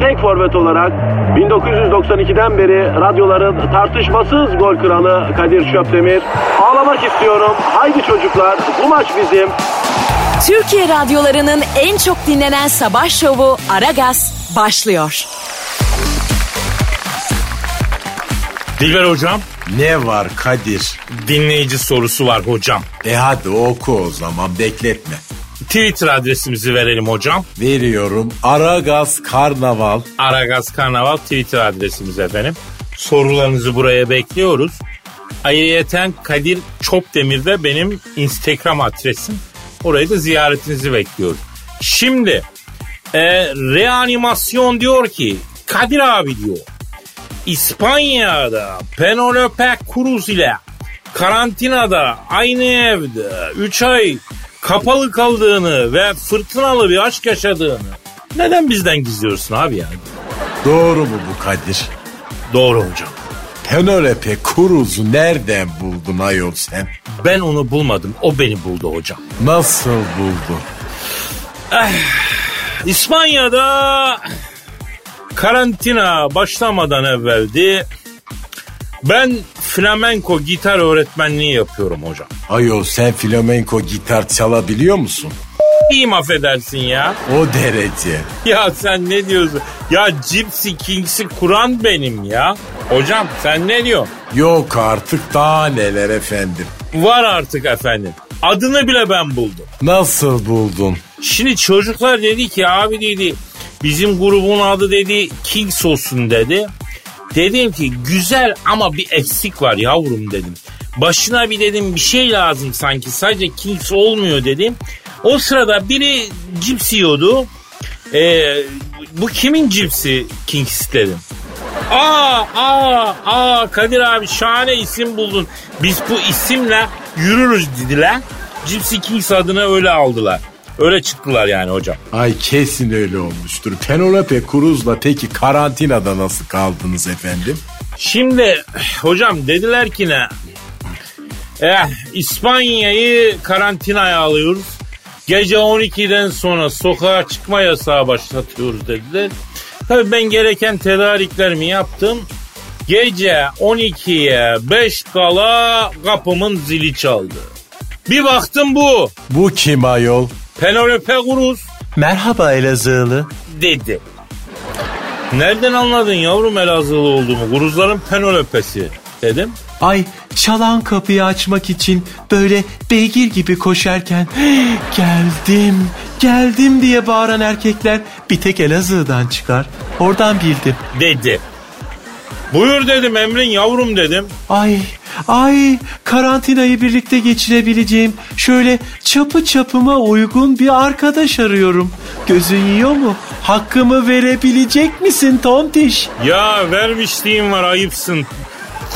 tek forvet olarak 1992'den beri radyoların tartışmasız gol kralı Kadir Şöpdemir. Ağlamak istiyorum. Haydi çocuklar bu maç bizim. Türkiye radyolarının en çok dinlenen sabah şovu Aragaz başlıyor. Dilber hocam Ne var Kadir? dinleyici sorusu var hocam. E hadi oku o zaman bekletme. Twitter adresimizi verelim hocam. Veriyorum Aragaz Karnaval. Aragaz Karnaval Twitter adresimiz efendim. Sorularınızı buraya bekliyoruz. Ayrıyeten Kadir Çopdemir de benim Instagram adresim. Orayı da ziyaretinizi bekliyoruz. Şimdi e, reanimasyon diyor ki Kadir abi diyor. İspanya'da Penelope Cruz ile karantinada aynı evde 3 ay kapalı kaldığını ve fırtınalı bir aşk yaşadığını neden bizden gizliyorsun abi yani? Doğru mu bu Kadir? Doğru hocam. Penelope Cruz'u nereden buldun ayol sen? Ben onu bulmadım. O beni buldu hocam. Nasıl buldun? İspanya'da karantina başlamadan evveldi. Ben flamenko gitar öğretmenliği yapıyorum hocam. Ayol sen flamenko gitar çalabiliyor musun? İyiyim affedersin ya. O derece. Ya sen ne diyorsun? Ya Gypsy Kings'i kuran benim ya. Hocam sen ne diyorsun? Yok artık daha neler efendim. Var artık efendim. Adını bile ben buldum. Nasıl buldun? Şimdi çocuklar dedi ki abi dedi bizim grubun adı dedi Kings olsun dedi. Dedim ki güzel ama bir eksik var yavrum dedim. Başına bir dedim bir şey lazım sanki sadece Kings olmuyor dedim. O sırada biri cips yiyordu. Ee, bu kimin cipsi Kings dedim. Aa, aa, aa Kadir abi şahane isim buldun. Biz bu isimle yürürüz dediler. Gypsy Kings adını öyle aldılar. Öyle çıktılar yani hocam. Ay kesin öyle olmuştur. Penelope Cruz'la peki karantinada nasıl kaldınız efendim? Şimdi hocam dediler ki ne? Eh, İspanya'yı karantinaya alıyoruz. Gece 12'den sonra sokağa çıkma yasağı başlatıyoruz dediler. Tabii ben gereken tedariklerimi yaptım. Gece 12'ye 5 kala kapımın zili çaldı. Bir baktım bu. Bu kim ayol? Penelope Cruz Merhaba Elazığlı. dedi. Nereden anladın yavrum Elazığlı olduğumu? Guruzların Penelope'si dedim. Ay çalan kapıyı açmak için böyle beygir gibi koşarken geldim geldim diye bağıran erkekler bir tek Elazığ'dan çıkar. Oradan bildim. Dedi. Buyur dedim emrin yavrum dedim. Ay ay karantinayı birlikte geçirebileceğim şöyle çapı çapıma uygun bir arkadaş arıyorum. Gözün yiyor mu? Hakkımı verebilecek misin tontiş? Ya vermişliğin var ayıpsın.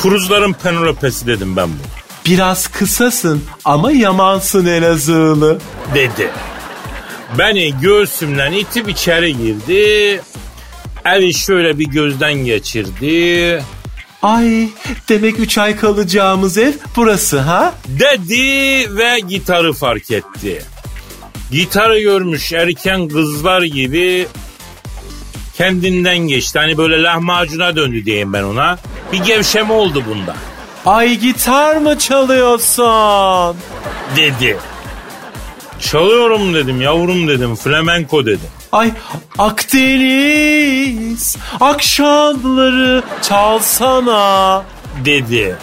Kuruzların Penelope'si dedim ben bu. Biraz kısasın ama yamansın Elazığlı. Dedi. Beni göğsümden itip içeri girdi. Evi şöyle bir gözden geçirdi. Ay demek üç ay kalacağımız ev burası ha? Dedi ve gitarı fark etti. Gitarı görmüş erken kızlar gibi kendinden geçti. Hani böyle lahmacuna döndü diyeyim ben ona. Bir gevşeme oldu bunda. Ay gitar mı çalıyorsun? Dedi. Çalıyorum dedim yavrum dedim flamenko dedim. Ay Akdeniz akşamları çalsana. Dedi.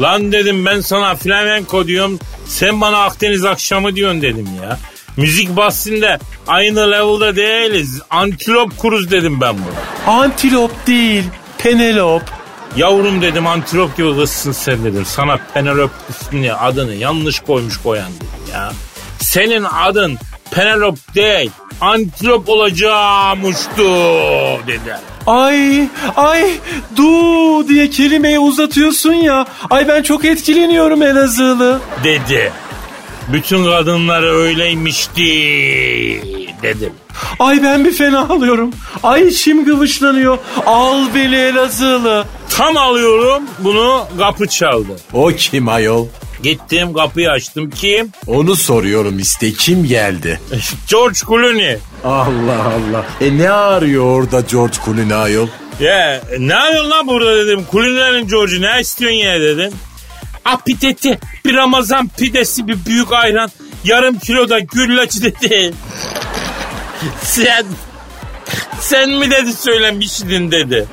Lan dedim ben sana flamenko diyorum. Sen bana Akdeniz akşamı diyorsun dedim ya. Müzik bahsinde aynı level'da değiliz. Antilop kuruz dedim ben bunu. Antilop değil Penelop. Yavrum dedim antilop gibi kızsın sen dedim. Sana Penelope ismini adını yanlış koymuş koyan dedim ya. Senin adın Penelope değil antilop olacakmıştı dedi. Ay ay du diye kelimeyi uzatıyorsun ya. Ay ben çok etkileniyorum Elazığlı. Dedi. Bütün kadınlar öyleymişti dedim. Ay ben bir fena alıyorum. Ay içim gıvışlanıyor. Al beni Elazığlı. Tam alıyorum bunu kapı çaldı. O kim ayol? Gittim kapıyı açtım. Kim? Onu soruyorum işte kim geldi? George Clooney. Allah Allah. E ne arıyor orada George Clooney ayol? Ya ne yapıyorsun lan burada dedim. Clooney'lerin George'u ne istiyorsun yine dedim. Apiteti bir Ramazan pidesi bir büyük ayran yarım kiloda güllaç dedi. sen sen mi dedi söylemiştin dedi.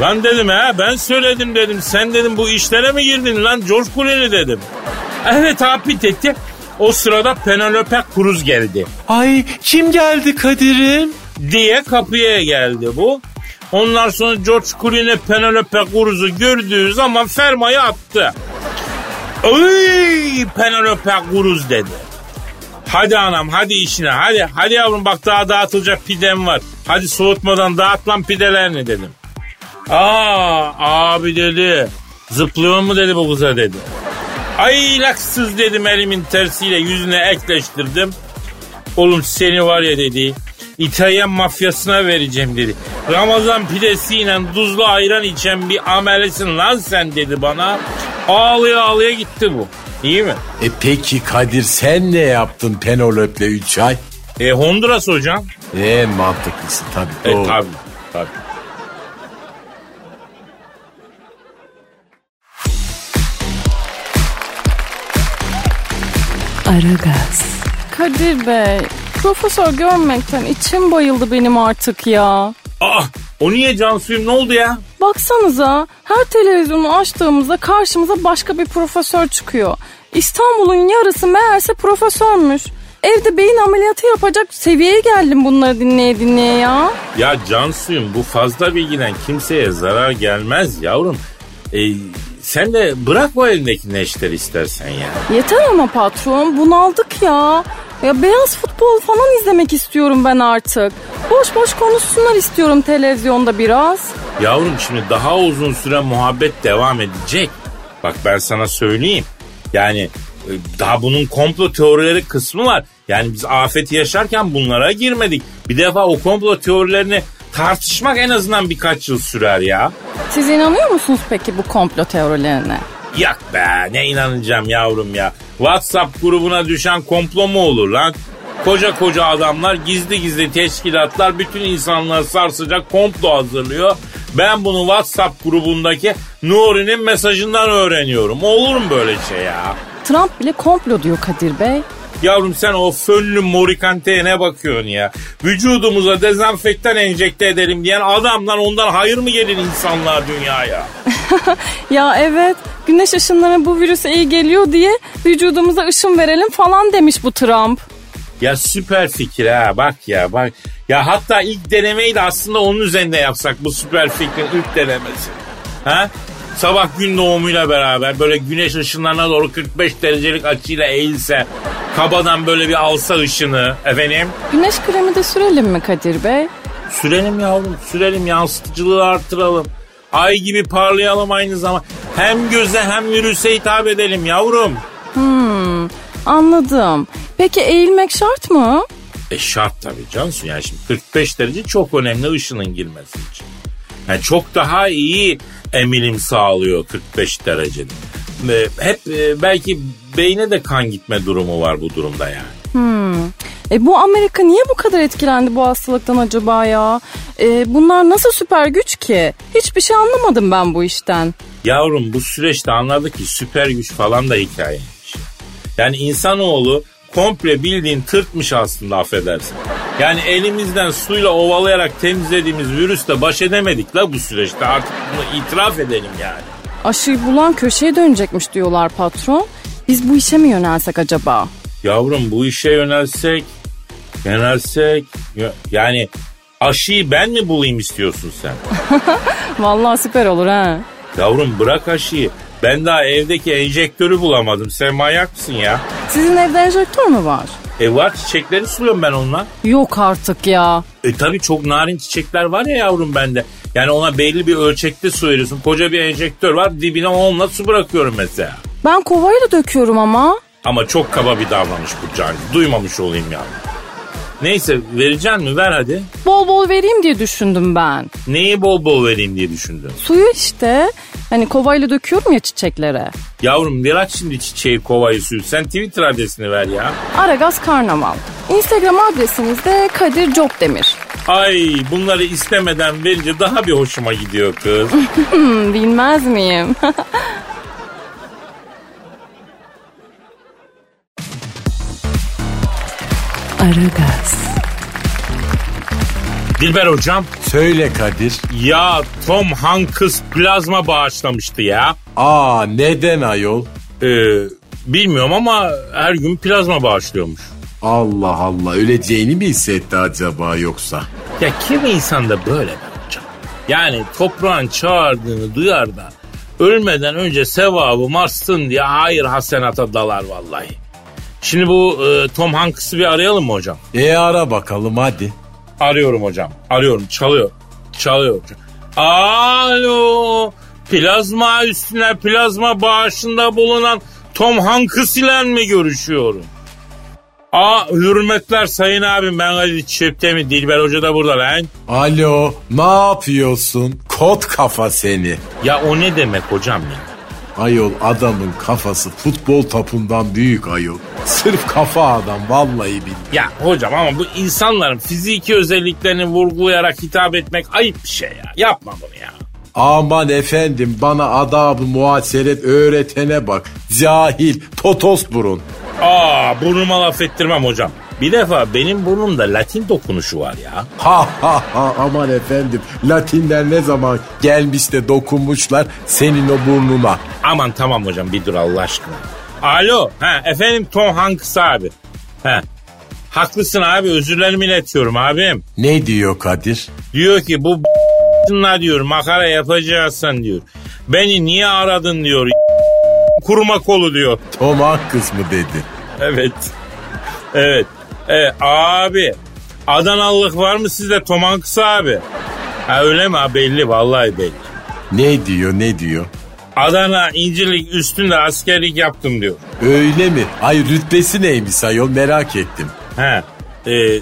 Lan dedim ha ben söyledim dedim. Sen dedim bu işlere mi girdin lan George Clooney dedim. Evet apiteti. O sırada Penelope Cruz geldi. Ay kim geldi Kadir'im? diye kapıya geldi bu. Ondan sonra George Clooney Penelope Cruz'u gördüğü zaman fermayı attı. Ay Penelope Cruz dedi. Hadi anam hadi işine hadi hadi yavrum bak daha dağıtılacak pidem var. Hadi soğutmadan dağıt lan pidelerini dedim. Aa abi dedi. Zıplıyor mu dedi bu kıza dedi. Ay laksız dedim elimin tersiyle yüzüne ekleştirdim. Oğlum seni var ya dedi. İtalyan mafyasına vereceğim dedi. Ramazan pidesiyle tuzlu ayran içen bir amelisin lan sen dedi bana. Ağlaya ağlaya gitti bu. İyi mi? E peki Kadir sen ne yaptın Penelope'le 3 ay? E Honduras hocam. En mantıklısı tabii. E doğru. tabi Aragaz, Kadir Bey, profesör görmekten içim bayıldı benim artık ya. Aa o niye Cansu'yum ne oldu ya? Baksanıza her televizyonu açtığımızda karşımıza başka bir profesör çıkıyor. İstanbul'un yarısı meğerse profesörmüş. Evde beyin ameliyatı yapacak seviyeye geldim bunları dinleye dinleye ya. Ya Cansu'yum bu fazla bilgiden kimseye zarar gelmez yavrum. E, sen de bırak o elindeki neşteri istersen ya. Yeter ama patron bunaldık ya. Ya beyaz futbol falan izlemek istiyorum ben artık. Boş boş konuşsunlar istiyorum televizyonda biraz. Yavrum şimdi daha uzun süre muhabbet devam edecek. Bak ben sana söyleyeyim. Yani e, daha bunun komplo teorileri kısmı var. Yani biz afeti yaşarken bunlara girmedik. Bir defa o komplo teorilerini tartışmak en azından birkaç yıl sürer ya. Siz inanıyor musunuz peki bu komplo teorilerine? Yak be ne inanacağım yavrum ya. WhatsApp grubuna düşen komplo mu olur lan? Koca koca adamlar gizli gizli teşkilatlar bütün insanları sarsacak komplo hazırlıyor. Ben bunu WhatsApp grubundaki Nuri'nin mesajından öğreniyorum. Olur mu böyle şey ya? Trump bile komplo diyor Kadir Bey. Yavrum sen o fönlü morikante'ye ne bakıyorsun ya? Vücudumuza dezenfektan enjekte edelim diyen adamdan ondan hayır mı gelir insanlar dünyaya? Ya evet güneş ışınları bu virüse iyi geliyor diye vücudumuza ışın verelim falan demiş bu Trump. Ya süper fikir ha bak ya bak. Ya hatta ilk denemeyi de aslında onun üzerinde yapsak bu süper fikrin ilk denemesi. Ha? Sabah gün doğumuyla beraber böyle güneş ışınlarına doğru 45 derecelik açıyla eğilse kabadan böyle bir alsa ışını efendim. Güneş kremi de sürelim mi Kadir Bey? Sürelim yavrum sürelim yansıtıcılığı arttıralım. Ay gibi parlayalım aynı zaman. Hem göze hem virüse hitap edelim yavrum. Hmm, anladım. Peki eğilmek şart mı? E şart tabii Cansu. Yani şimdi 45 derece çok önemli ışının girmesi için. Yani çok daha iyi emilim sağlıyor 45 derecede. E, Hep e, belki beyne de kan gitme durumu var bu durumda yani. E bu Amerika niye bu kadar etkilendi bu hastalıktan acaba ya? E, bunlar nasıl süper güç ki? Hiçbir şey anlamadım ben bu işten. Yavrum bu süreçte anladık ki süper güç falan da hikayeymiş. Yani insanoğlu komple bildiğin tırtmış aslında affedersin. Yani elimizden suyla ovalayarak temizlediğimiz virüsle baş edemedik la bu süreçte artık bunu itiraf edelim yani. Aşıyı bulan köşeye dönecekmiş diyorlar patron. Biz bu işe mi yönelsek acaba? Yavrum bu işe yönelsek, yönelsek ya- yani Aşıyı ben mi bulayım istiyorsun sen? Vallahi süper olur ha. Yavrum bırak aşıyı. Ben daha evdeki enjektörü bulamadım. Sen manyak mısın ya? Sizin evde enjektör mü var? E var çiçekleri suluyorum ben onunla. Yok artık ya. E tabi çok narin çiçekler var ya yavrum bende. Yani ona belli bir ölçekte su veriyorsun. Koca bir enjektör var dibine onunla su bırakıyorum mesela. Ben kovayla döküyorum ama. Ama çok kaba bir davranış bu Cani. Duymamış olayım ya. Neyse vereceksin mi ver hadi. Bol bol vereyim diye düşündüm ben. Neyi bol bol vereyim diye düşündüm. Suyu işte. Hani kovayla döküyorum ya çiçeklere. Yavrum bir aç şimdi çiçeği kovayı suyu. Sen Twitter adresini ver ya. Aragaz Karnaval. Instagram adresimiz de Kadir Copdemir. Ay bunları istemeden verince daha bir hoşuma gidiyor kız. Hmm, bilmez miyim? Aragaz, Dilber hocam Söyle Kadir. ya Tom Hanks plazma bağışlamıştı ya. Aa neden ayol? Ee, bilmiyorum ama her gün plazma bağışlıyormuş. Allah Allah öleceğini mi hissetti acaba yoksa? Ya kim insan da böyle be hocam? Yani toprağın çağırdığını duyar da ölmeden önce sevabı artsın diye hayır hasenata dalar vallahi. Şimdi bu e, Tom Hanks'ı bir arayalım mı hocam? E ara bakalım hadi. Arıyorum hocam. Arıyorum. Çalıyor. Çalıyor. Alo. Plazma üstüne plazma bağışında bulunan Tom Hanks ile mi görüşüyorum? Aa hürmetler sayın abim ben Kadir Çöptemir Dilber Hoca da burada lan. Alo ne yapıyorsun? Kot kafa seni. Ya o ne demek hocam ya? Ayol adamın kafası futbol topundan büyük ayol. Sırf kafa adam vallahi billahi. Ya hocam ama bu insanların fiziki özelliklerini vurgulayarak hitap etmek ayıp bir şey ya. Yapma bunu ya. Aman efendim bana adabı muhaseret öğretene bak. Cahil, totos burun. Aa burnuma laf ettirmem hocam. Bir defa benim burnumda Latin dokunuşu var ya. Ha ha ha aman efendim. Latinler ne zaman gelmiş de dokunmuşlar senin o burnuna. Aman tamam hocam bir dur Allah aşkına. Alo ha efendim Tom Hanks abi. Ha. Haklısın abi özürlerimi iletiyorum abim. Ne diyor Kadir? Diyor ki bu diyor makara yapacaksın diyor. Beni niye aradın diyor. Kuruma kolu diyor. Tom Hanks mı dedi? Evet. Evet. Evet abi. Adanalılık var mı sizde Tom Hanks abi? Ha öyle mi? Ha, belli vallahi belli. Ne diyor ne diyor? Adana İncirlik üstünde askerlik yaptım diyor. Öyle mi? Ay rütbesi neymiş ayol merak ettim. He. E, e,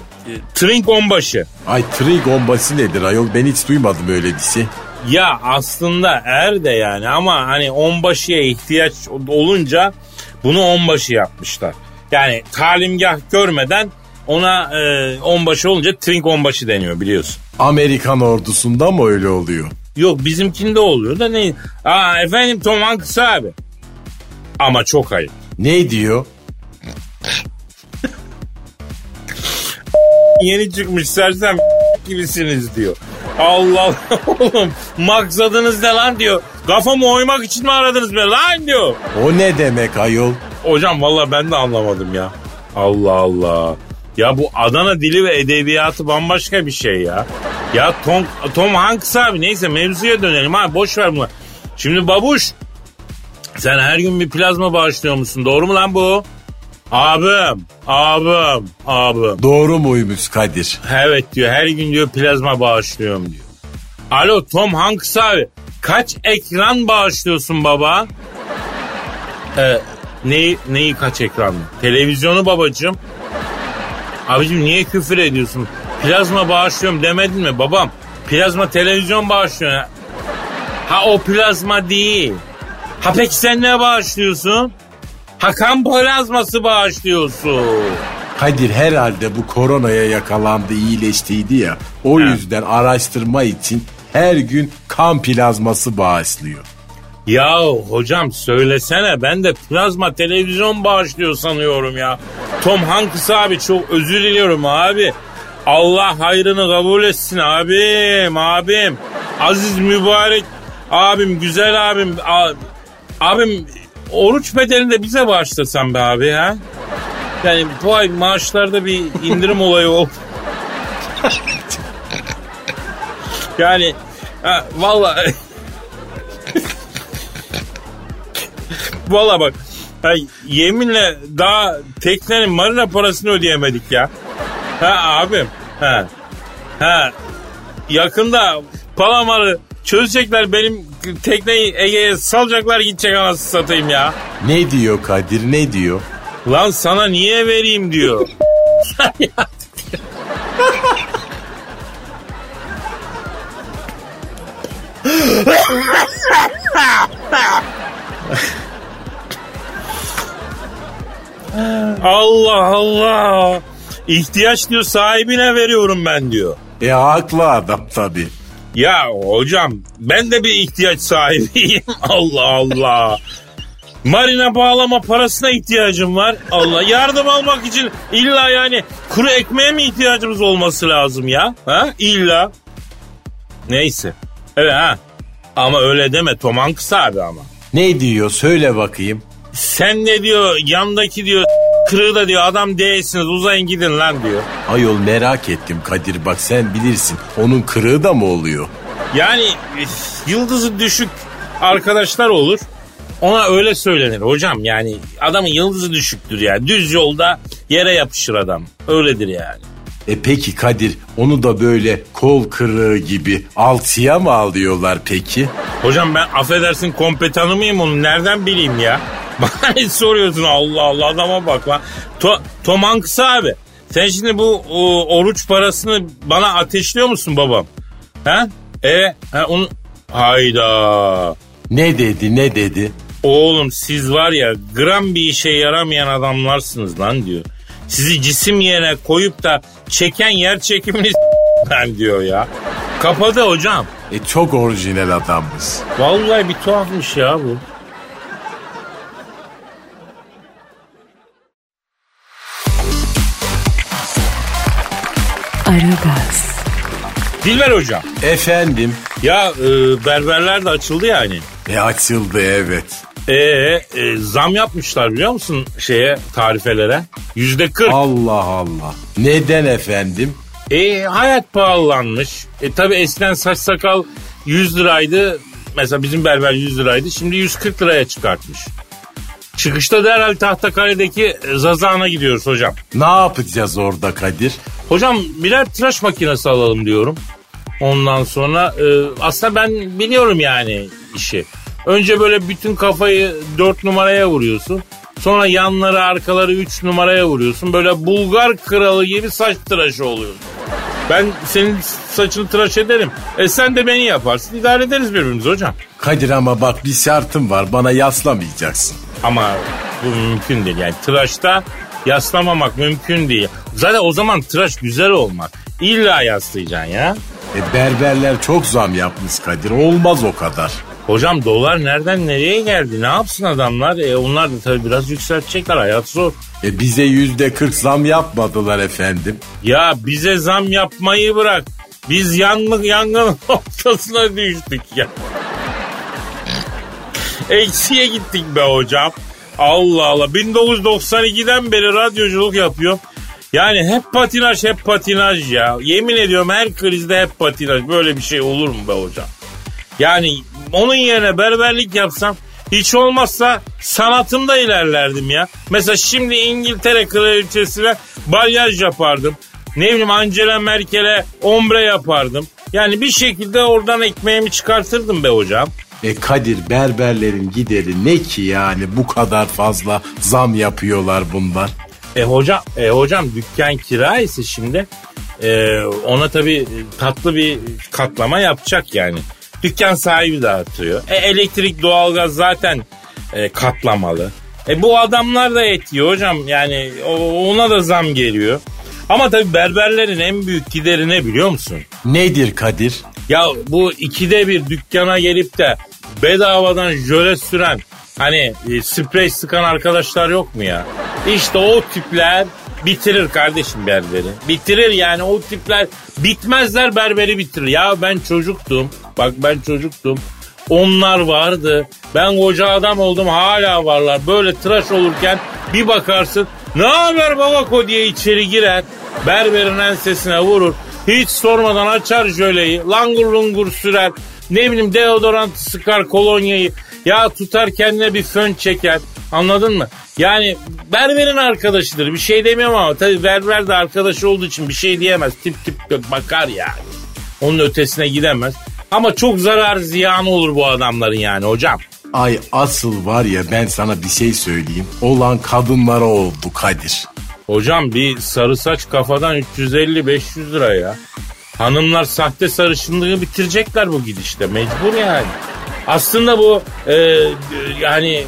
Trink onbaşı. Ay trig bombası nedir ayol ben hiç duymadım öyle bir şey. Ya aslında er de yani ama hani onbaşıya ihtiyaç olunca bunu onbaşı yapmışlar. Yani talimgah görmeden ona e, onbaşı olunca trink onbaşı deniyor biliyorsun. Amerikan ordusunda mı öyle oluyor? Yok bizimkinde oluyor da ne? Aa efendim Tom Hanks abi. Ama çok ayıp. Ne diyor? Yeni çıkmış sersem gibisiniz diyor. Allah oğlum maksadınız ne lan diyor. Kafamı oymak için mi aradınız beni lan diyor. O ne demek ayol? Hocam valla ben de anlamadım ya. Allah Allah. Ya bu Adana dili ve edebiyatı bambaşka bir şey ya. Ya Tom, Tom Hanks abi neyse mevzuya dönelim abi boş ver bunu. Şimdi babuş sen her gün bir plazma bağışlıyor musun? Doğru mu lan bu? Abim, abim, abim. Doğru muymuş Kadir? Evet diyor her gün diyor plazma bağışlıyorum diyor. Alo Tom Hanks abi kaç ekran bağışlıyorsun baba? Ee, neyi, neyi kaç ekran mı? Televizyonu babacığım. Abicim niye küfür ediyorsun? Plazma bağışlıyorum demedin mi babam? Plazma televizyon bağışlıyor. Ha o plazma değil. Ha peki sen ne bağışlıyorsun? Ha kan plazması bağışlıyorsun. Kadir herhalde bu koronaya yakalandı iyileştiydi ya. O He. yüzden araştırma için her gün kan plazması bağışlıyor. Ya hocam söylesene ben de plazma televizyon bağışlıyor sanıyorum ya. Tom Hanks abi çok özür diliyorum abi. Allah hayrını kabul etsin abim abim. Aziz mübarek abim güzel abim. a- abim oruç bedelini de bize bağışlasan be abi ha. Yani bu ay maaşlarda bir indirim olayı oldu. Yani ha, vallahi Valla bak ha, yeminle daha teknenin marina parasını ödeyemedik ya. Ha abim. Ha. Ha. Yakında Palamar'ı çözecekler benim tekneyi Ege'ye salacaklar gidecek anasını satayım ya. Ne diyor Kadir ne diyor? Lan sana niye vereyim diyor. Allah Allah. İhtiyaç diyor sahibine veriyorum ben diyor. E haklı adam tabii. Ya hocam ben de bir ihtiyaç sahibiyim. Allah Allah. Marina bağlama parasına ihtiyacım var. Allah yardım almak için illa yani kuru ekmeğe mi ihtiyacımız olması lazım ya? Ha? İlla. Neyse. Evet ha. Ama öyle deme Toman kısa abi ama. Ne diyor söyle bakayım. Sen ne diyor yandaki diyor kırığı da diyor adam değilsiniz uzayın gidin lan diyor. Ayol merak ettim Kadir bak sen bilirsin. Onun kırığı da mı oluyor? Yani yıldızı düşük arkadaşlar olur. Ona öyle söylenir hocam yani adamın yıldızı düşüktür yani düz yolda yere yapışır adam öyledir yani. E peki Kadir onu da böyle kol kırığı gibi altıya mı alıyorlar peki? Hocam ben affedersin kompetanı mıyım onu nereden bileyim ya? Bana ne soruyorsun Allah Allah adama bak lan. To Tom Hanks abi sen şimdi bu o, oruç parasını bana ateşliyor musun babam? Ha? E, ha, onu... Hayda. Ne dedi ne dedi? Oğlum siz var ya gram bir işe yaramayan adamlarsınız lan diyor. Sizi cisim yerine koyup da çeken yer çekimini ben diyor ya. Kapadı hocam. E çok orijinal adammış. Vallahi bir tuhafmış ya bu. Aragaz, Dilber hocam. Efendim? Ya e, berberler de açıldı yani. E açıldı evet. E, e, zam yapmışlar biliyor musun şeye tarifelere? Yüzde kırk. Allah Allah. Neden efendim? E, hayat pahalanmış. E tabi eskiden saç sakal 100 liraydı. Mesela bizim berber 100 liraydı. Şimdi 140 liraya çıkartmış. Çıkışta derhal Tahtakale'deki e, Zazan'a gidiyoruz hocam. Ne yapacağız orada Kadir? Hocam birer tıraş makinesi alalım diyorum. Ondan sonra e, aslında ben biliyorum yani işi. Önce böyle bütün kafayı 4 numaraya vuruyorsun. Sonra yanları arkaları 3 numaraya vuruyorsun. Böyle Bulgar kralı gibi saç tıraşı oluyorsun. Ben senin saçını tıraş ederim. E sen de beni yaparsın. İdare ederiz birbirimizi hocam. Kadir ama bak bir şartım var bana yaslamayacaksın. Ama bu mümkün değil. Yani tıraşta yaslamamak mümkün değil. Zaten o zaman tıraş güzel olmak. İlla yaslayacaksın ya. E berberler çok zam yapmış Kadir olmaz o kadar. Hocam dolar nereden nereye geldi? Ne yapsın adamlar? E onlar da tabii biraz yükseltecekler. Hayat zor. E bize yüzde kırk zam yapmadılar efendim. Ya bize zam yapmayı bırak. Biz yangın yangın ortasına düştük ya. Eksiye gittik be hocam. Allah Allah. 1992'den beri radyoculuk yapıyorum. Yani hep patinaj hep patinaj ya. Yemin ediyorum her krizde hep patinaj. Böyle bir şey olur mu be hocam? Yani onun yerine berberlik yapsam hiç olmazsa sanatımda ilerlerdim ya. Mesela şimdi İngiltere kraliçesine balyaj yapardım. Ne bileyim Angela Merkel'e ombre yapardım. Yani bir şekilde oradan ekmeğimi çıkartırdım be hocam. E Kadir berberlerin gideri ne ki yani bu kadar fazla zam yapıyorlar bunlar. E hocam, e hocam dükkan kira ise şimdi e, ona tabii tatlı bir katlama yapacak yani. Dükkan sahibi de artıyor. E, elektrik, doğalgaz zaten e, katlamalı. E, bu adamlar da etiyor hocam. Yani ona da zam geliyor. Ama tabii berberlerin en büyük gideri ne biliyor musun? Nedir Kadir? Ya bu ikide bir dükkana gelip de bedavadan jöle süren hani e, sprey sıkan arkadaşlar yok mu ya? İşte o tipler bitirir kardeşim berberi. Bitirir yani o tipler bitmezler berberi bitirir. Ya ben çocuktum. Bak ben çocuktum. Onlar vardı. Ben koca adam oldum hala varlar. Böyle tıraş olurken bir bakarsın ne haber babako diye içeri girer. Berberin ensesine vurur. Hiç sormadan açar jöleyi. Langur lungur sürer. Ne bileyim deodorant sıkar kolonyayı. Ya tutar kendine bir fön çeker. Anladın mı? Yani berberin arkadaşıdır. Bir şey demiyorum ama tabii berber de arkadaşı olduğu için bir şey diyemez. Tip tip bakar yani. Onun ötesine gidemez. Ama çok zarar ziyan olur bu adamların yani hocam. Ay asıl var ya ben sana bir şey söyleyeyim. Olan kadınlara oldu Kadir. Hocam bir sarı saç kafadan 350-500 lira ya. Hanımlar sahte sarışınlığı bitirecekler bu gidişte. Mecbur yani. Aslında bu e, yani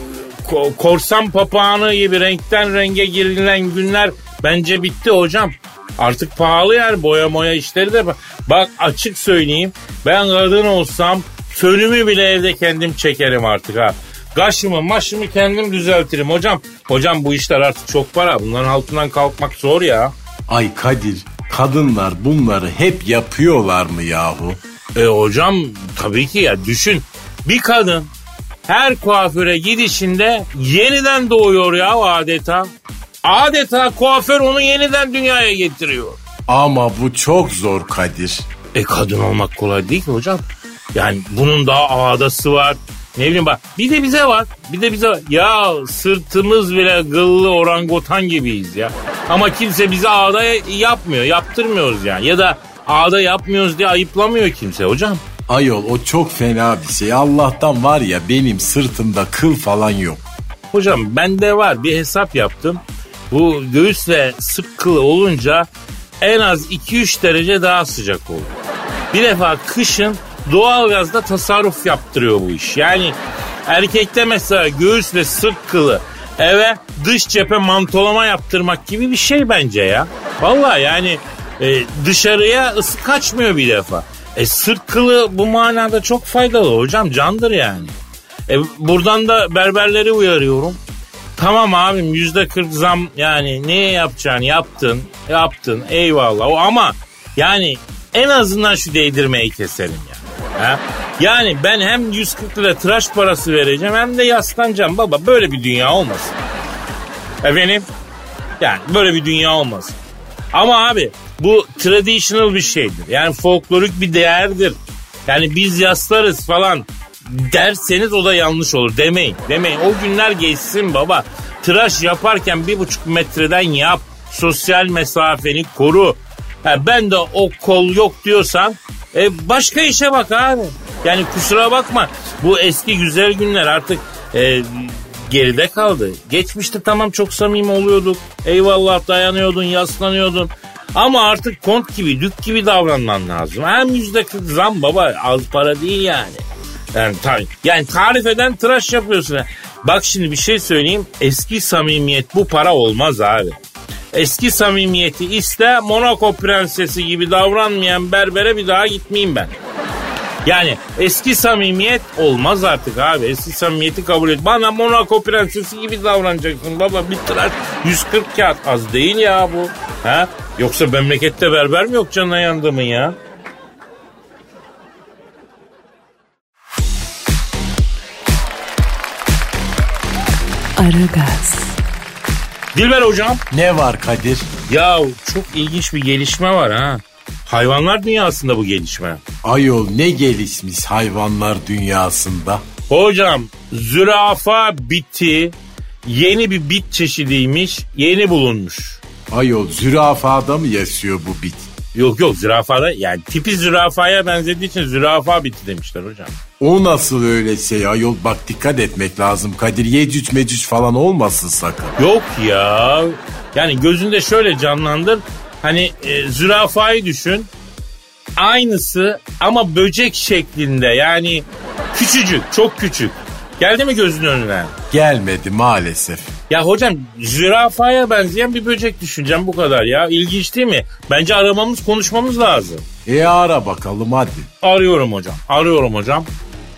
ko- korsan papağanı gibi renkten renge girilen günler bence bitti hocam. Artık pahalı yani boya moya işleri de. Bak açık söyleyeyim ben kadın olsam fönümü bile evde kendim çekerim artık ha. Kaşımı maşımı kendim düzeltirim hocam. Hocam bu işler artık çok para. Bunların altından kalkmak zor ya. Ay Kadir kadınlar bunları hep yapıyorlar mı yahu? E hocam tabii ki ya düşün. Bir kadın her kuaföre gidişinde yeniden doğuyor ya adeta. Adeta kuaför onu yeniden dünyaya getiriyor. Ama bu çok zor Kadir. E kadın olmak kolay değil ki hocam. Yani bunun daha ağdası var. Ne bileyim bak bir de bize var. Bir de bize. Ya sırtımız bile gıllı orangutan gibiyiz ya. Ama kimse bize ağda yapmıyor. Yaptırmıyoruz yani. Ya da ağda yapmıyoruz diye ayıplamıyor kimse hocam. Ayol o çok fena bir şey. Allah'tan var ya benim sırtımda kıl falan yok. Hocam bende var bir hesap yaptım. Bu göğüsle sık kılı olunca en az 2-3 derece daha sıcak olur. Bir defa kışın doğalgazda tasarruf yaptırıyor bu iş. Yani erkekte mesela göğüsle sık kılı eve dış cephe mantolama yaptırmak gibi bir şey bence ya. Vallahi yani e, dışarıya ısı kaçmıyor bir defa. E sırt kılı bu manada çok faydalı hocam candır yani. E, buradan da berberleri uyarıyorum. Tamam abim yüzde kırk zam yani neye yapacaksın yaptın yaptın eyvallah o ama yani en azından şu değdirmeyi keselim ya. Ha? Yani ben hem 140 lira tıraş parası vereceğim hem de yaslanacağım baba böyle bir dünya olmasın. Efendim yani böyle bir dünya olmasın. Ama abi bu traditional bir şeydir. Yani folklorik bir değerdir. Yani biz yaslarız falan derseniz o da yanlış olur. Demeyin. Demeyin. O günler geçsin baba. Tıraş yaparken bir buçuk metreden yap. Sosyal mesafeni koru. Ha, ben de o kol yok diyorsan e, başka işe bak abi. Yani kusura bakma. Bu eski güzel günler artık e, geride kaldı. Geçmişte tamam çok samimi oluyorduk. Eyvallah dayanıyordun, yaslanıyordun. Ama artık kont gibi, dük gibi davranman lazım. Hem yüzde kırk zam baba az para değil yani. Yani, ta- yani tarif eden tıraş yapıyorsun. Bak şimdi bir şey söyleyeyim. Eski samimiyet bu para olmaz abi. Eski samimiyeti iste Monaco prensesi gibi davranmayan berbere bir daha gitmeyeyim ben. Yani eski samimiyet olmaz artık abi. Eski samimiyeti kabul et. Bana Monaco prensesi gibi davranacaksın baba. Bir tıraş 140 kağıt az değil ya bu. Ha? Yoksa memlekette berber mi yok canına yandımın ya? Aragaz, Dilber hocam. Ne var Kadir? Ya çok ilginç bir gelişme var ha. Hayvanlar dünyasında bu gelişme. Ayol ne gelişmiş hayvanlar dünyasında. Hocam zürafa biti yeni bir bit çeşidiymiş yeni bulunmuş. Ayol zürafada mı yaşıyor bu bit? Yok yok zürafada yani tipi zürafaya benzediği için zürafa biti demişler hocam. O nasıl öyle şey ayol bak dikkat etmek lazım Kadir yecüc mecüc falan olmasın sakın. Yok ya yani gözünde şöyle canlandır hani e, zürafayı düşün aynısı ama böcek şeklinde yani küçücük çok küçük. Geldi mi gözünün önüne? Gelmedi maalesef. Ya hocam zürafaya benzeyen bir böcek düşüneceğim bu kadar ya. İlginç değil mi? Bence aramamız konuşmamız lazım. E ara bakalım hadi. Arıyorum hocam. Arıyorum hocam.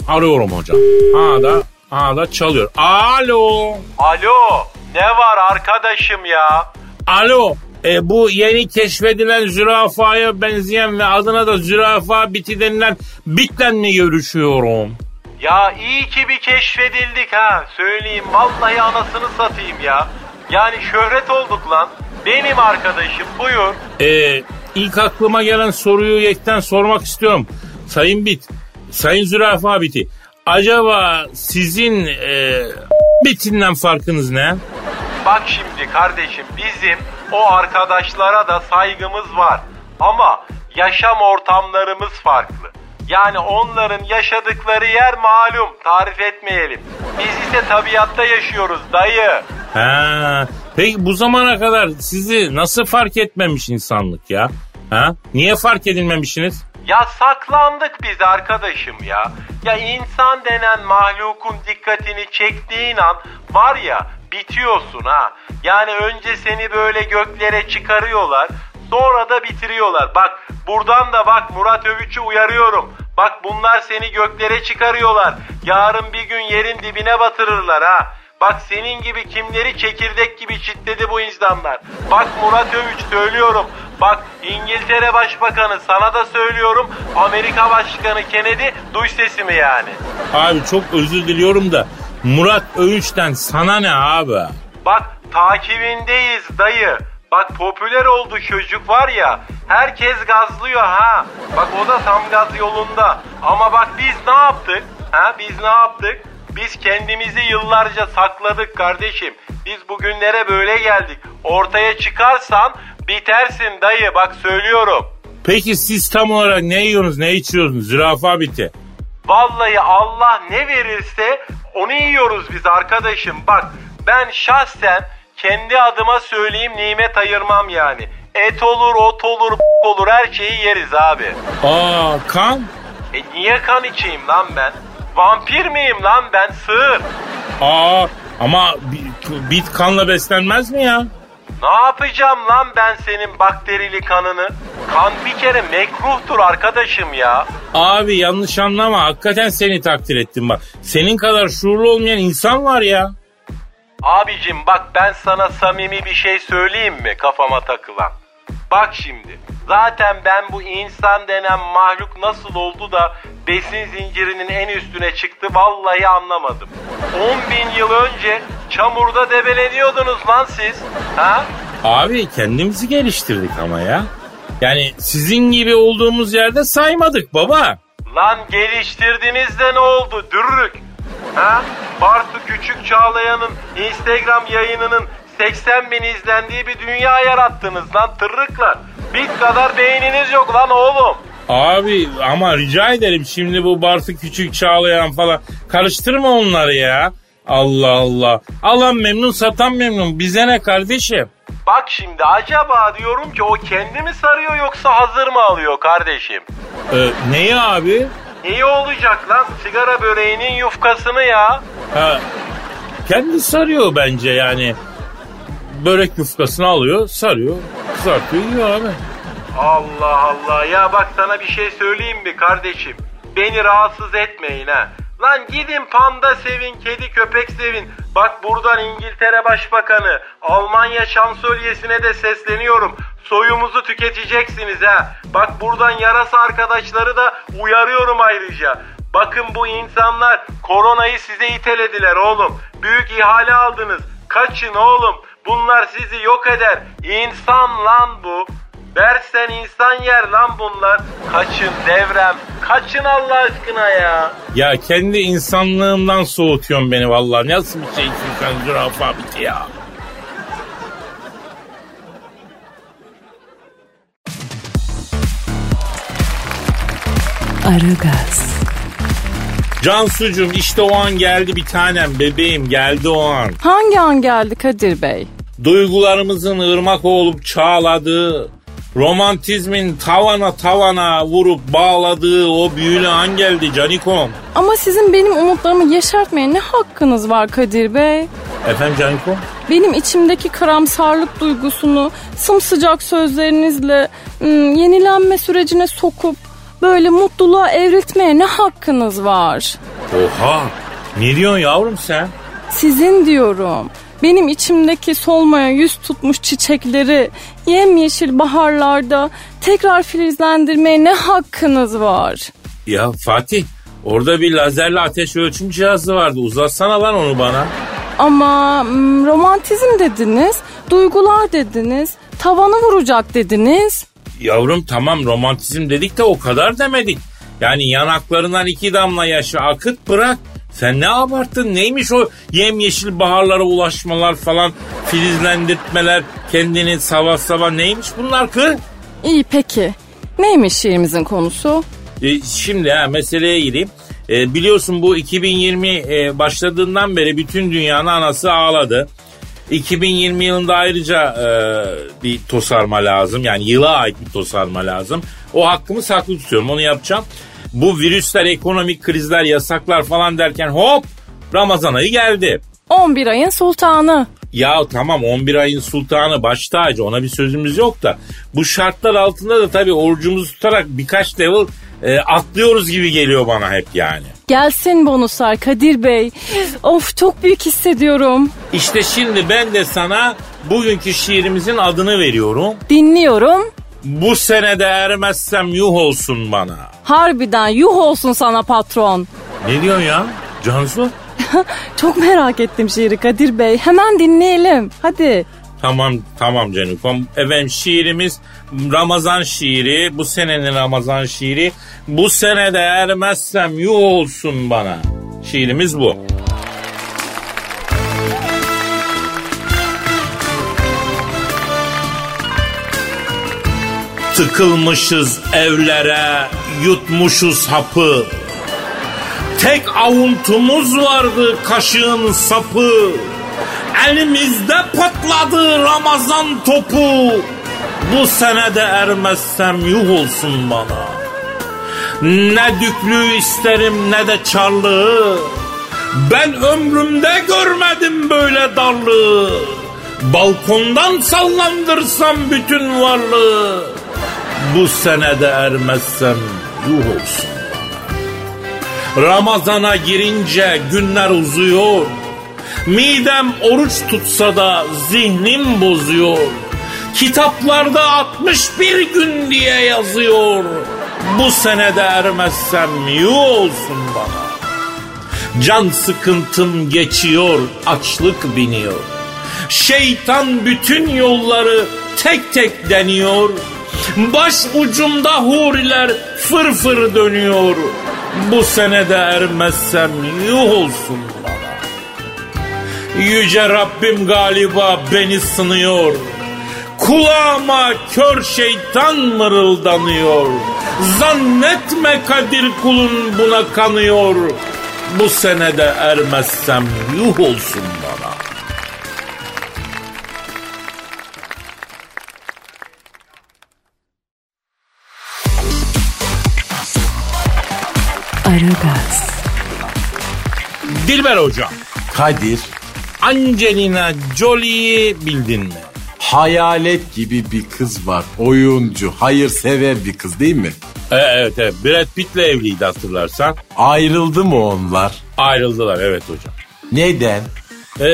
Arıyorum hocam. Ha da ha da çalıyor. Alo. Alo ne var arkadaşım ya? Alo. E, bu yeni keşfedilen zürafaya benzeyen ve adına da zürafa biti denilen bitle mi görüşüyorum? Ya iyi ki bir keşfedildik ha. Söyleyeyim vallahi anasını satayım ya. Yani şöhret olduk lan. Benim arkadaşım buyur. E, ilk aklıma gelen soruyu yekten sormak istiyorum. Sayın Bit, Sayın Zürafa Biti. Acaba sizin e, bitinden farkınız ne? Bak şimdi kardeşim bizim o arkadaşlara da saygımız var. Ama yaşam ortamlarımız farklı. Yani onların yaşadıkları yer malum tarif etmeyelim. Biz ise tabiatta yaşıyoruz dayı. Ha, peki bu zamana kadar sizi nasıl fark etmemiş insanlık ya? Ha? Niye fark edilmemişsiniz? Ya saklandık biz arkadaşım ya. Ya insan denen mahlukun dikkatini çektiğin an var ya bitiyorsun ha. Yani önce seni böyle göklere çıkarıyorlar. Sonra da bitiriyorlar. Bak buradan da bak Murat Övüç'ü uyarıyorum. Bak bunlar seni göklere çıkarıyorlar. Yarın bir gün yerin dibine batırırlar ha. Bak senin gibi kimleri çekirdek gibi çitledi bu insanlar. Bak Murat Övüç söylüyorum. Bak İngiltere Başbakanı sana da söylüyorum. Amerika Başkanı Kennedy duy sesimi yani. Abi çok özür diliyorum da Murat Övünç'ten sana ne abi? Bak takibindeyiz dayı. Bak popüler oldu çocuk var ya. Herkes gazlıyor ha. Bak o da tam gaz yolunda. Ama bak biz ne yaptık? Ha biz ne yaptık? Biz kendimizi yıllarca sakladık kardeşim. Biz bugünlere böyle geldik. Ortaya çıkarsan bitersin dayı bak söylüyorum. Peki siz tam olarak ne yiyorsunuz ne içiyorsunuz zürafa biti? Vallahi Allah ne verirse onu yiyoruz biz arkadaşım. Bak ben şahsen kendi adıma söyleyeyim nimet ayırmam yani. Et olur, ot olur, olur her şeyi yeriz abi. Aa kan? E niye kan içeyim lan ben? Vampir miyim lan ben sığır? Aa ama bi- bit kanla beslenmez mi ya? Ne yapacağım lan ben senin bakterili kanını? Kan bir kere mekruhtur arkadaşım ya. Abi yanlış anlama hakikaten seni takdir ettim bak. Senin kadar şuurlu olmayan insan var ya. Abicim bak ben sana samimi bir şey söyleyeyim mi kafama takılan? Bak şimdi zaten ben bu insan denen mahluk nasıl oldu da besin zincirinin en üstüne çıktı vallahi anlamadım. 10 bin yıl önce çamurda debeleniyordunuz lan siz. Ha? Abi kendimizi geliştirdik ama ya. Yani sizin gibi olduğumuz yerde saymadık baba. Lan geliştirdiniz de ne oldu dürrük? Ha? Bartu Küçük Çağlayan'ın Instagram yayınının 80 bin izlendiği bir dünya yarattınız lan tırrıklar. Bit kadar beyniniz yok lan oğlum. Abi ama rica ederim şimdi bu Bartu Küçük Çağlayan falan karıştırma onları ya. Allah Allah. Alan memnun satan memnun. Bize ne kardeşim? Bak şimdi acaba diyorum ki o kendi mi sarıyor yoksa hazır mı alıyor kardeşim? Ee, neyi abi? İyi olacak lan sigara böreğinin yufkasını ya. Ha, kendi sarıyor bence yani. Börek yufkasını alıyor, sarıyor, kızartıyor, yiyor abi. Allah Allah ya bak sana bir şey söyleyeyim mi kardeşim? Beni rahatsız etmeyin ha. Lan gidin panda sevin, kedi köpek sevin. Bak buradan İngiltere Başbakanı, Almanya Şansölyesine de sesleniyorum. Soyumuzu tüketeceksiniz ha. Bak buradan yarasa arkadaşları da uyarıyorum ayrıca. Bakın bu insanlar koronayı size itelediler oğlum. Büyük ihale aldınız. Kaçın oğlum. Bunlar sizi yok eder. İnsan lan bu. Dersen insan yer lan bunlar. Kaçın devrem. Kaçın Allah aşkına ya. Ya kendi insanlığımdan soğutuyorsun beni vallahi. Nasıl bir şeysin sen zürafa biti ya. Aragaz, Cansucuğum işte o an geldi bir tanem bebeğim geldi o an. Hangi an geldi Kadir Bey? Duygularımızın ırmak olup çağladığı, romantizmin tavana tavana vurup bağladığı o büyülü an geldi Canikom. Ama sizin benim umutlarımı yeşertmeye ne hakkınız var Kadir Bey? Efendim Canikom? Benim içimdeki karamsarlık duygusunu sımsıcak sözlerinizle ım, yenilenme sürecine sokup böyle mutluluğa evriltmeye ne hakkınız var? Oha ne diyorsun yavrum sen? Sizin diyorum. Benim içimdeki solmaya yüz tutmuş çiçekleri yemyeşil baharlarda tekrar filizlendirmeye ne hakkınız var? Ya Fatih orada bir lazerle ateş ölçüm cihazı vardı uzatsana lan onu bana. Ama mm, romantizm dediniz, duygular dediniz, tavanı vuracak dediniz. Yavrum tamam romantizm dedik de o kadar demedik. Yani yanaklarından iki damla yaşı akıt bırak. Sen ne abarttın neymiş o yemyeşil baharlara ulaşmalar falan filizlendirtmeler kendini sabah sabah neymiş bunlar kız? İyi peki. Neymiş şiirimizin konusu? E, şimdi ha meseleye gireyim. E, biliyorsun bu 2020 e, başladığından beri bütün dünyanın anası ağladı. 2020 yılında ayrıca e, bir tosarma lazım. Yani yıla ait bir tosarma lazım. O hakkımı saklı tutuyorum onu yapacağım. Bu virüsler, ekonomik krizler, yasaklar falan derken hop Ramazan ayı geldi. 11 ayın sultanı. Ya tamam 11 ayın sultanı baş tacı ona bir sözümüz yok da bu şartlar altında da tabii orucumuzu tutarak birkaç level e, atlıyoruz gibi geliyor bana hep yani. Gelsin bonuslar Kadir Bey. Of çok büyük hissediyorum. İşte şimdi ben de sana bugünkü şiirimizin adını veriyorum. Dinliyorum. Bu senede ermezsem yuh olsun bana. Harbiden yuh olsun sana patron. Ne diyorsun ya Cansu? Çok merak ettim şiiri Kadir Bey. Hemen dinleyelim. Hadi. Tamam tamam Canikom. Efendim şiirimiz Ramazan şiiri. Bu senenin Ramazan şiiri. Bu senede ermezsem yuh olsun bana. Şiirimiz bu. Tıkılmışız evlere, yutmuşuz hapı. Tek avuntumuz vardı kaşığın sapı. Elimizde patladı Ramazan topu. Bu senede ermezsem yuh olsun bana. Ne düklüğü isterim ne de çarlığı. Ben ömrümde görmedim böyle darlığı. Balkondan sallandırsam bütün varlığı. Bu senede ermezsem yuh olsun. Ramazana girince günler uzuyor. Midem oruç tutsa da zihnim bozuyor. Kitaplarda 61 gün diye yazıyor. Bu senede ermezsem yuh olsun bana. Can sıkıntım geçiyor, açlık biniyor. Şeytan bütün yolları tek tek deniyor. Baş ucumda huriler fır fır dönüyor. Bu senede ermezsem yuh olsun bana. Yüce Rabbim galiba beni sınıyor. Kulağıma kör şeytan mırıldanıyor. Zannetme Kadir kulun buna kanıyor. Bu senede ermezsem yuh olsun bana. Aragaz, Dilber hocam. Kadir Angelina Jolie'yi bildin mi? hayalet gibi bir kız var. Oyuncu, hayırsever bir kız değil mi? E, evet evet Brad Pitt'le evliydi hatırlarsan. Ayrıldı mı onlar? Ayrıldılar evet hocam. Neden? E,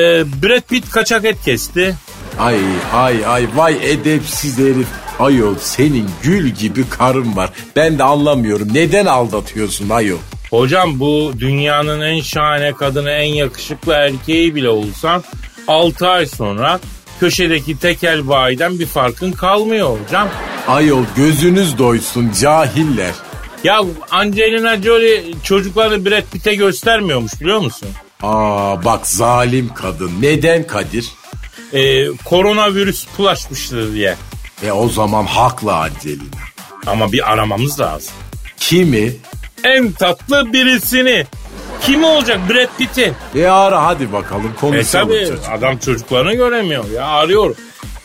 Brad Pitt kaçak et kesti. Ay ay ay vay edepsiz herif. Ayol senin gül gibi karın var. Ben de anlamıyorum. Neden aldatıyorsun ayol? Hocam bu dünyanın en şahane kadını en yakışıklı erkeği bile olsan 6 ay sonra köşedeki tekel bayiden bir farkın kalmıyor hocam. Ayol gözünüz doysun cahiller. Ya Angelina Jolie çocuklarını Brad Pitt'e göstermiyormuş biliyor musun? Aa bak zalim kadın. Neden Kadir? Ee, koronavirüs bulaşmıştır diye. E o zaman haklı Angelina. Ama bir aramamız lazım. Kimi? En tatlı birisini. Kim olacak Brad Pitt'i? E ara hadi bakalım E konuşalım. tabi çocuk. adam çocuklarını göremiyor ya arıyorum.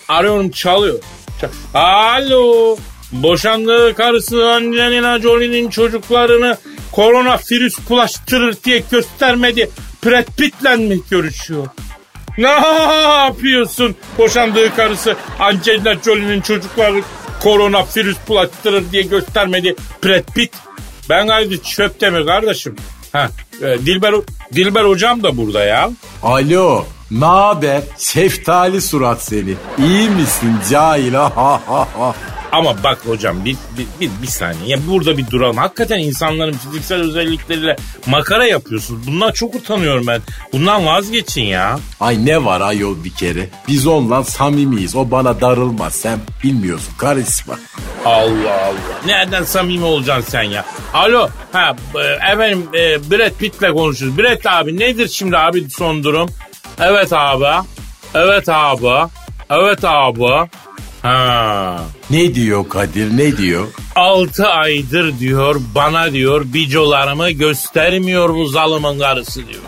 Arıyorum çalıyor. Ç- Alo. Boşandığı karısı Angelina Jolie'nin çocuklarını koronavirüs bulaştırır diye göstermedi. Brad Pitt'le mi görüşüyor? Ne yapıyorsun? Boşandığı karısı Angelina Jolie'nin çocukları koronavirüs bulaştırır diye göstermedi. Brad Pitt. Ben gayet çöpte mi kardeşim? Ha, e, Dilber, Dilber hocam da burada ya. Alo ne haber? Şeftali surat seni. İyi misin cahil? Ha ha ha. Ama bak hocam bir, bir, bir, bir saniye. Ya burada bir duralım. Hakikaten insanların fiziksel özellikleriyle makara yapıyorsunuz. Bundan çok utanıyorum ben. Bundan vazgeçin ya. Ay ne var ayol bir kere. Biz onunla samimiyiz. O bana darılmaz. Sen bilmiyorsun. Karizma. Allah Allah. Nereden samimi olacaksın sen ya? Alo. Ha e, efendim e, Brad Pitt'le konuşuyoruz. Brad abi nedir şimdi abi son durum? Evet abi. Evet abi. Evet abi. Ha. Ne diyor Kadir ne diyor? 6 aydır diyor bana diyor bicolarımı göstermiyor bu zalımın karısı diyor.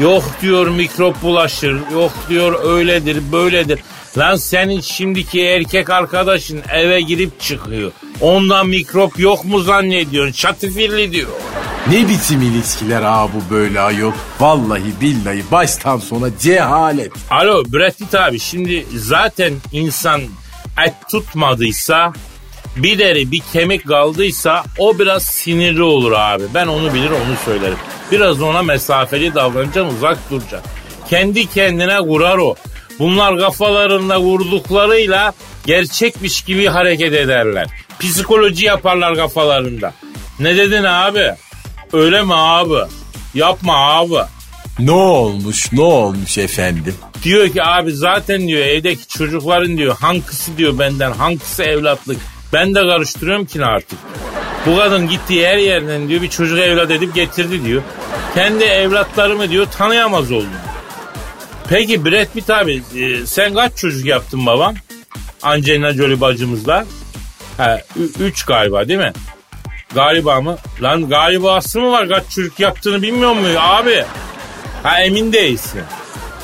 Yok diyor mikrop bulaşır. Yok diyor öyledir böyledir. Lan senin şimdiki erkek arkadaşın eve girip çıkıyor. Ondan mikrop yok mu zannediyorsun? Çatıfirli diyor. Ne biçim ilişkiler ha bu böyle ayol? Vallahi billahi baştan sona cehalet. Alo Brad Pitt abi şimdi zaten insan et tutmadıysa bir deri bir kemik kaldıysa o biraz sinirli olur abi. Ben onu bilir onu söylerim. Biraz ona mesafeli davranacaksın uzak duracaksın. Kendi kendine kurar o. Bunlar kafalarında vurduklarıyla gerçekmiş gibi hareket ederler. Psikoloji yaparlar kafalarında. Ne dedin abi? Öyle mi abi? Yapma abi. Ne olmuş ne olmuş efendim? Diyor ki abi zaten diyor evdeki çocukların diyor hankısı diyor benden hankısı evlatlık. Ben de karıştırıyorum ki artık. Bu kadın gittiği her yerden diyor bir çocuk evlat edip getirdi diyor. Kendi evlatlarımı diyor tanıyamaz oldum. Peki Brad Pitt abi e, sen kaç çocuk yaptın babam? Angelina Jolie bacımızla. Ha, üç galiba değil mi? Galiba mı? Lan galibası mı var kaç çocuk yaptığını bilmiyor mu abi? Ha emin değilsin.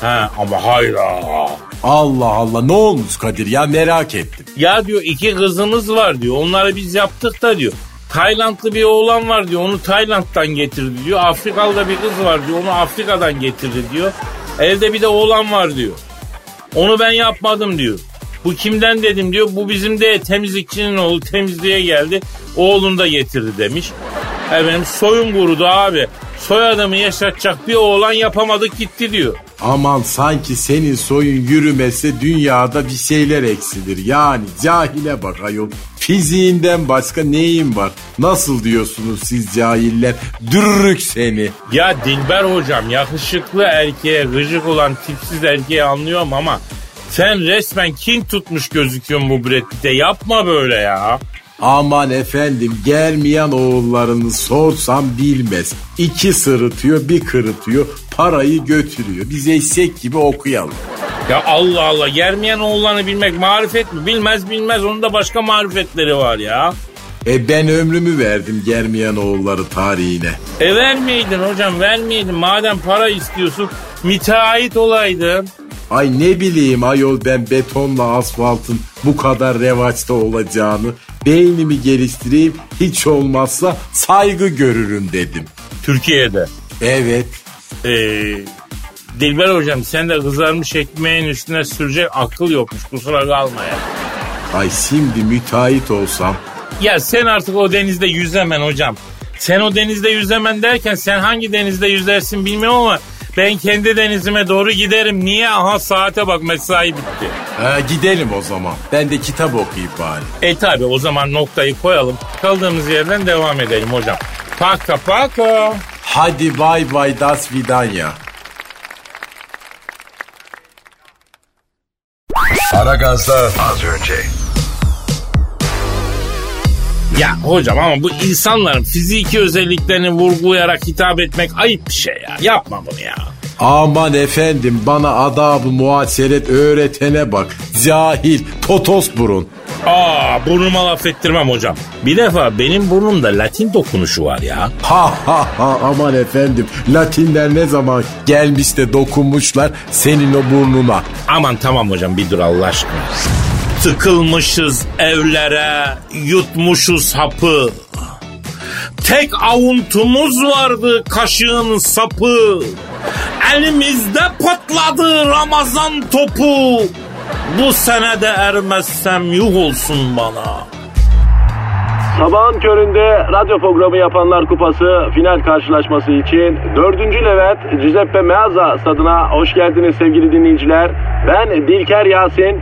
Ha ama hayır ha. Allah Allah ne olmuş Kadir ya merak ettim. Ya diyor iki kızımız var diyor. Onları biz yaptık da diyor. Taylandlı bir oğlan var diyor. Onu Tayland'dan getirdi diyor. Afrikalı da bir kız var diyor. Onu Afrika'dan getirdi diyor. Evde bir de oğlan var diyor. Onu ben yapmadım diyor. Bu kimden dedim diyor. Bu bizim de temizlikçinin oğlu temizliğe geldi. Oğlunu da getirdi demiş. Efendim soyum kurudu abi. Soyadımı yaşatacak bir oğlan yapamadık gitti diyor. Aman sanki senin soyun yürümese dünyada bir şeyler eksilir. Yani cahile bak ayol. Fiziğinden başka neyin var? Nasıl diyorsunuz siz cahiller? Dürrük seni. Ya Dilber hocam yakışıklı erkeğe gıcık olan tipsiz erkeği anlıyorum ama sen resmen kin tutmuş gözüküyorsun bu Brad Pitt'e. Yapma böyle ya. Aman efendim gelmeyen oğullarını sorsam bilmez. İki sırıtıyor bir kırıtıyor parayı götürüyor. Biz eşek gibi okuyalım. Ya Allah Allah germeyen oğullarını bilmek marifet mi? Bilmez bilmez onun da başka marifetleri var ya. E ben ömrümü verdim gelmeyen oğulları tarihine. E vermeydin hocam vermeydin. Madem para istiyorsun müteahhit olaydın. Ay ne bileyim ayol ben betonla asfaltın bu kadar revaçta olacağını beynimi geliştireyim hiç olmazsa saygı görürüm dedim. Türkiye'de. Evet Ee, Dilber hocam sen de kızarmış ekmeğin üstüne sürecek akıl yokmuş kusura kalma ya. ay şimdi müteahhit olsam Ya sen artık o denizde yüzemen hocam. Sen o denizde yüzemen derken sen hangi denizde yüzersin bilmiyorum ama ben kendi denizime doğru giderim. Niye? Aha saate bak mesai bitti. ha, gidelim o zaman ben de kitap okuyayım bari. E tabi o zaman noktayı koyalım. Kaldığımız yerden devam edelim hocam. Paka paka. Hadi bay bay das vidanya. Aragaz'da az önce. Ya hocam ama bu insanların fiziki özelliklerini vurgulayarak hitap etmek ayıp bir şey ya. Yapma bunu ya. Aman efendim bana adabı muaseret öğretene bak. Cahil, totos burun. Aa burnuma laf ettirmem hocam. Bir defa benim burnumda Latin dokunuşu var ya. Ha ha ha aman efendim. Latinler ne zaman gelmiş de dokunmuşlar senin o burnuna. Aman tamam hocam bir dur Allah aşkına. Tıkılmışız evlere, yutmuşuz hapı. Tek avuntumuz vardı kaşığın sapı. Elimizde patladı Ramazan topu. Bu sene de ermezsem yuh olsun bana. Sabahın köründe radyo programı yapanlar kupası final karşılaşması için 4. Levent Giuseppe Meazza stadına hoş geldiniz sevgili dinleyiciler. Ben Dilker Yasin.